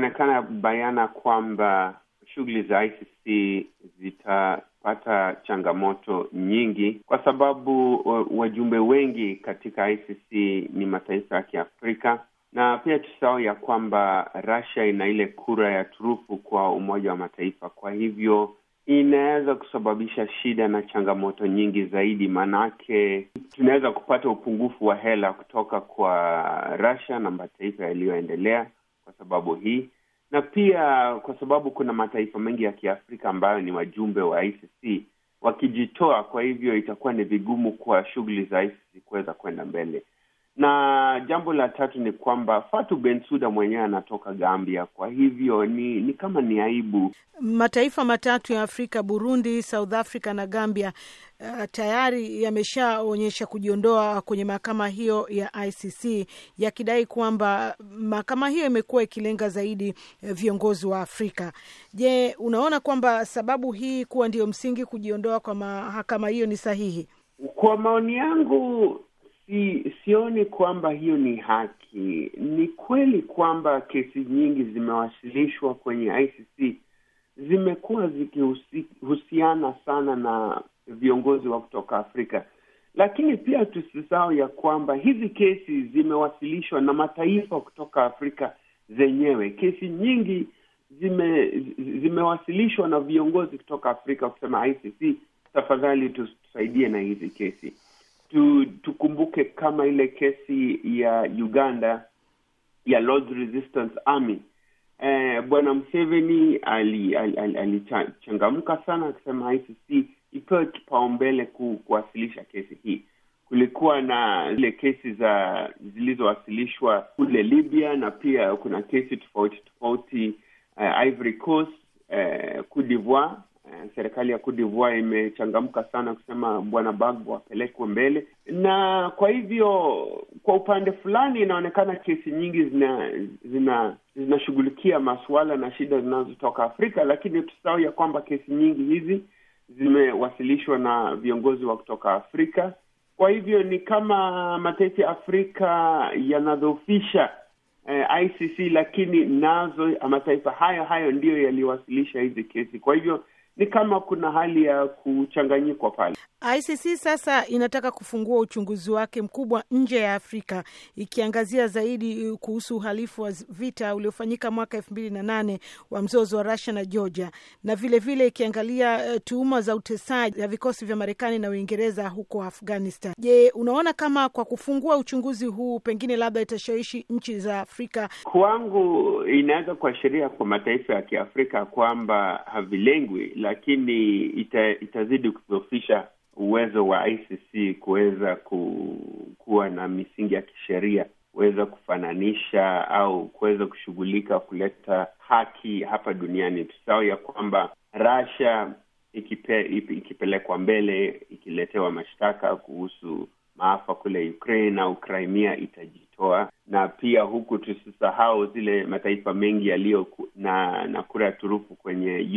inaonekana bayana kwamba shughuli za ICC zitapata changamoto nyingi kwa sababu wajumbe wengi katika ICC ni mataifa ya Kiafrika, na pia tusahau ya kwamba Russia ina ile kura ya turufu kwa Umoja wa Mataifa. Kwa hivyo inaweza kusababisha shida na changamoto nyingi zaidi, maanake tunaweza kupata upungufu wa hela kutoka kwa Russia na mataifa yaliyoendelea kwa sababu hii, na pia kwa sababu kuna mataifa mengi ya Kiafrika ambayo ni wajumbe wa ICC wakijitoa, kwa hivyo itakuwa ni vigumu kwa shughuli za ICC kuweza kwenda mbele. Na jambo la tatu ni kwamba Fatu Bensuda mwenyewe anatoka Gambia, kwa hivyo ni ni kama ni aibu. Mataifa matatu ya Afrika, Burundi, South Africa na Gambia, uh, tayari yameshaonyesha kujiondoa kwenye mahakama hiyo ya ICC yakidai kwamba mahakama hiyo imekuwa ikilenga zaidi viongozi wa Afrika. Je, unaona kwamba sababu hii kuwa ndiyo msingi kujiondoa kwa mahakama hiyo ni sahihi? Kwa maoni yangu Si, sioni kwamba hiyo ni haki. Ni kweli kwamba kesi nyingi zimewasilishwa kwenye ICC zimekuwa zikihusiana sana na viongozi wa kutoka Afrika, lakini pia tusisahau ya kwamba hizi kesi zimewasilishwa na mataifa kutoka Afrika zenyewe. Kesi nyingi zime zimewasilishwa na viongozi kutoka Afrika kusema ICC, tafadhali tusaidie na hizi kesi tu, tukumbuke kama ile kesi ya Uganda ya Lord's Resistance Army eh, bwana Museveni alichangamka ali, ali sana akisema ICC ipewe kipaumbele ku, kuwasilisha kesi hii. Kulikuwa na zile kesi za zilizowasilishwa kule Libya na pia kuna kesi tofauti tofauti uh, Ivory Coast uh, Cote d'Ivoire serikali ya Cote imechangamka sana kusema bwana Bagbo apelekwe mbele, na kwa hivyo kwa upande fulani inaonekana kesi nyingi zina zina zinashughulikia masuala na shida zinazotoka Afrika, lakini tusahau ya kwamba kesi nyingi hizi zimewasilishwa na viongozi wa kutoka Afrika. Kwa hivyo ni kama mataifa ya Afrika yanadhoofisha eh, ICC, lakini nazo mataifa hayo hayo ndiyo yaliwasilisha hizi kesi. Kwa hivyo ni kama kuna hali ya kuchanganyikwa pale. ICC sasa inataka kufungua uchunguzi wake mkubwa nje ya Afrika ikiangazia zaidi kuhusu uhalifu wa vita uliofanyika mwaka elfu mbili na nane wa mzozo wa Russia na Georgia, na vilevile vile ikiangalia uh, tuhuma za utesaji ya vikosi vya Marekani na Uingereza huko Afghanistan. Je, unaona kama kwa kufungua uchunguzi huu pengine labda itashawishi nchi za Afrika? Kwangu inaweza kuashiria kwa mataifa ya Kiafrika kwamba havilengwi, lakini ita, itazidi kudhoofisha uwezo wa ICC kuweza ku, kuwa na misingi ya kisheria kuweza kufananisha au kuweza kushughulika kuleta haki hapa duniani. Tusahau ya kwamba Russia ikipe, ikipelekwa mbele ikiletewa mashtaka kuhusu maafa kule Ukraine au Crimea itajitoa, na pia huku tusisahau zile mataifa mengi yaliyo na, na kura ya turufu kwenye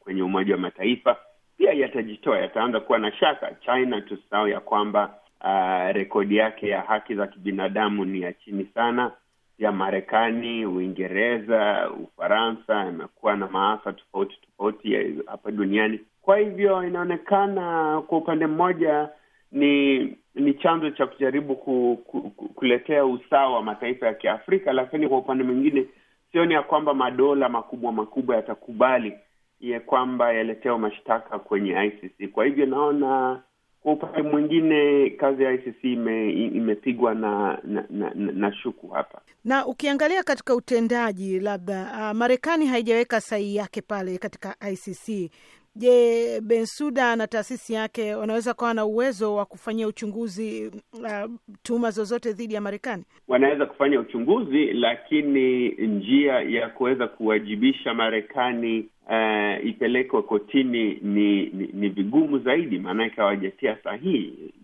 kwenye Umoja wa Mataifa pia yatajitoa, yataanza kuwa na shaka. China tusahau ya kwamba uh, rekodi yake ya haki za kibinadamu ni ya chini sana. Pia Marekani, Uingereza, Ufaransa imekuwa na maafa tofauti tofauti hapa duniani. Kwa hivyo inaonekana kwa upande mmoja ni ni chanzo cha kujaribu ku, ku, ku, kuletea usawa wa mataifa ya Kiafrika, lakini kwa upande mwingine sioni ya kwamba madola makubwa makubwa yatakubali ya kwamba yaletewa mashtaka kwenye ICC. Kwa hivyo naona kwa upande mwingine kazi ya ICC ime, imepigwa na na, na na shuku hapa. Na ukiangalia katika utendaji, labda uh, Marekani haijaweka sahihi yake pale katika ICC. Je, Bensuda na taasisi yake wanaweza kuwa na uwezo wa kufanyia uchunguzi uh, tuhuma zozote dhidi ya Marekani? Wanaweza kufanya uchunguzi, lakini njia ya kuweza kuwajibisha Marekani uh, ipelekwe kotini ni, ni ni vigumu zaidi, maanake hawajatia sahihi.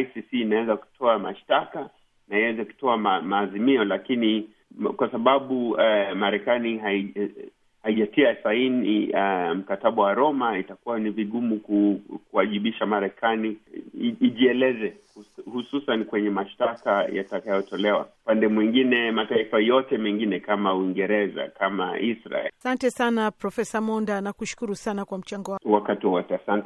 ICC inaweza kutoa mashtaka na iweze kutoa ma, maazimio, lakini kwa sababu uh, Marekani hai haijatia saini uh, mkataba wa Roma, itakuwa ni vigumu ku, kuwajibisha Marekani ijieleze hususan kwenye mashtaka yatakayotolewa. Upande mwingine, mataifa yote mengine kama Uingereza, kama Israel. Asante sana Profesa Monda, nakushukuru sana kwa mchango wako wakati wote. Asante.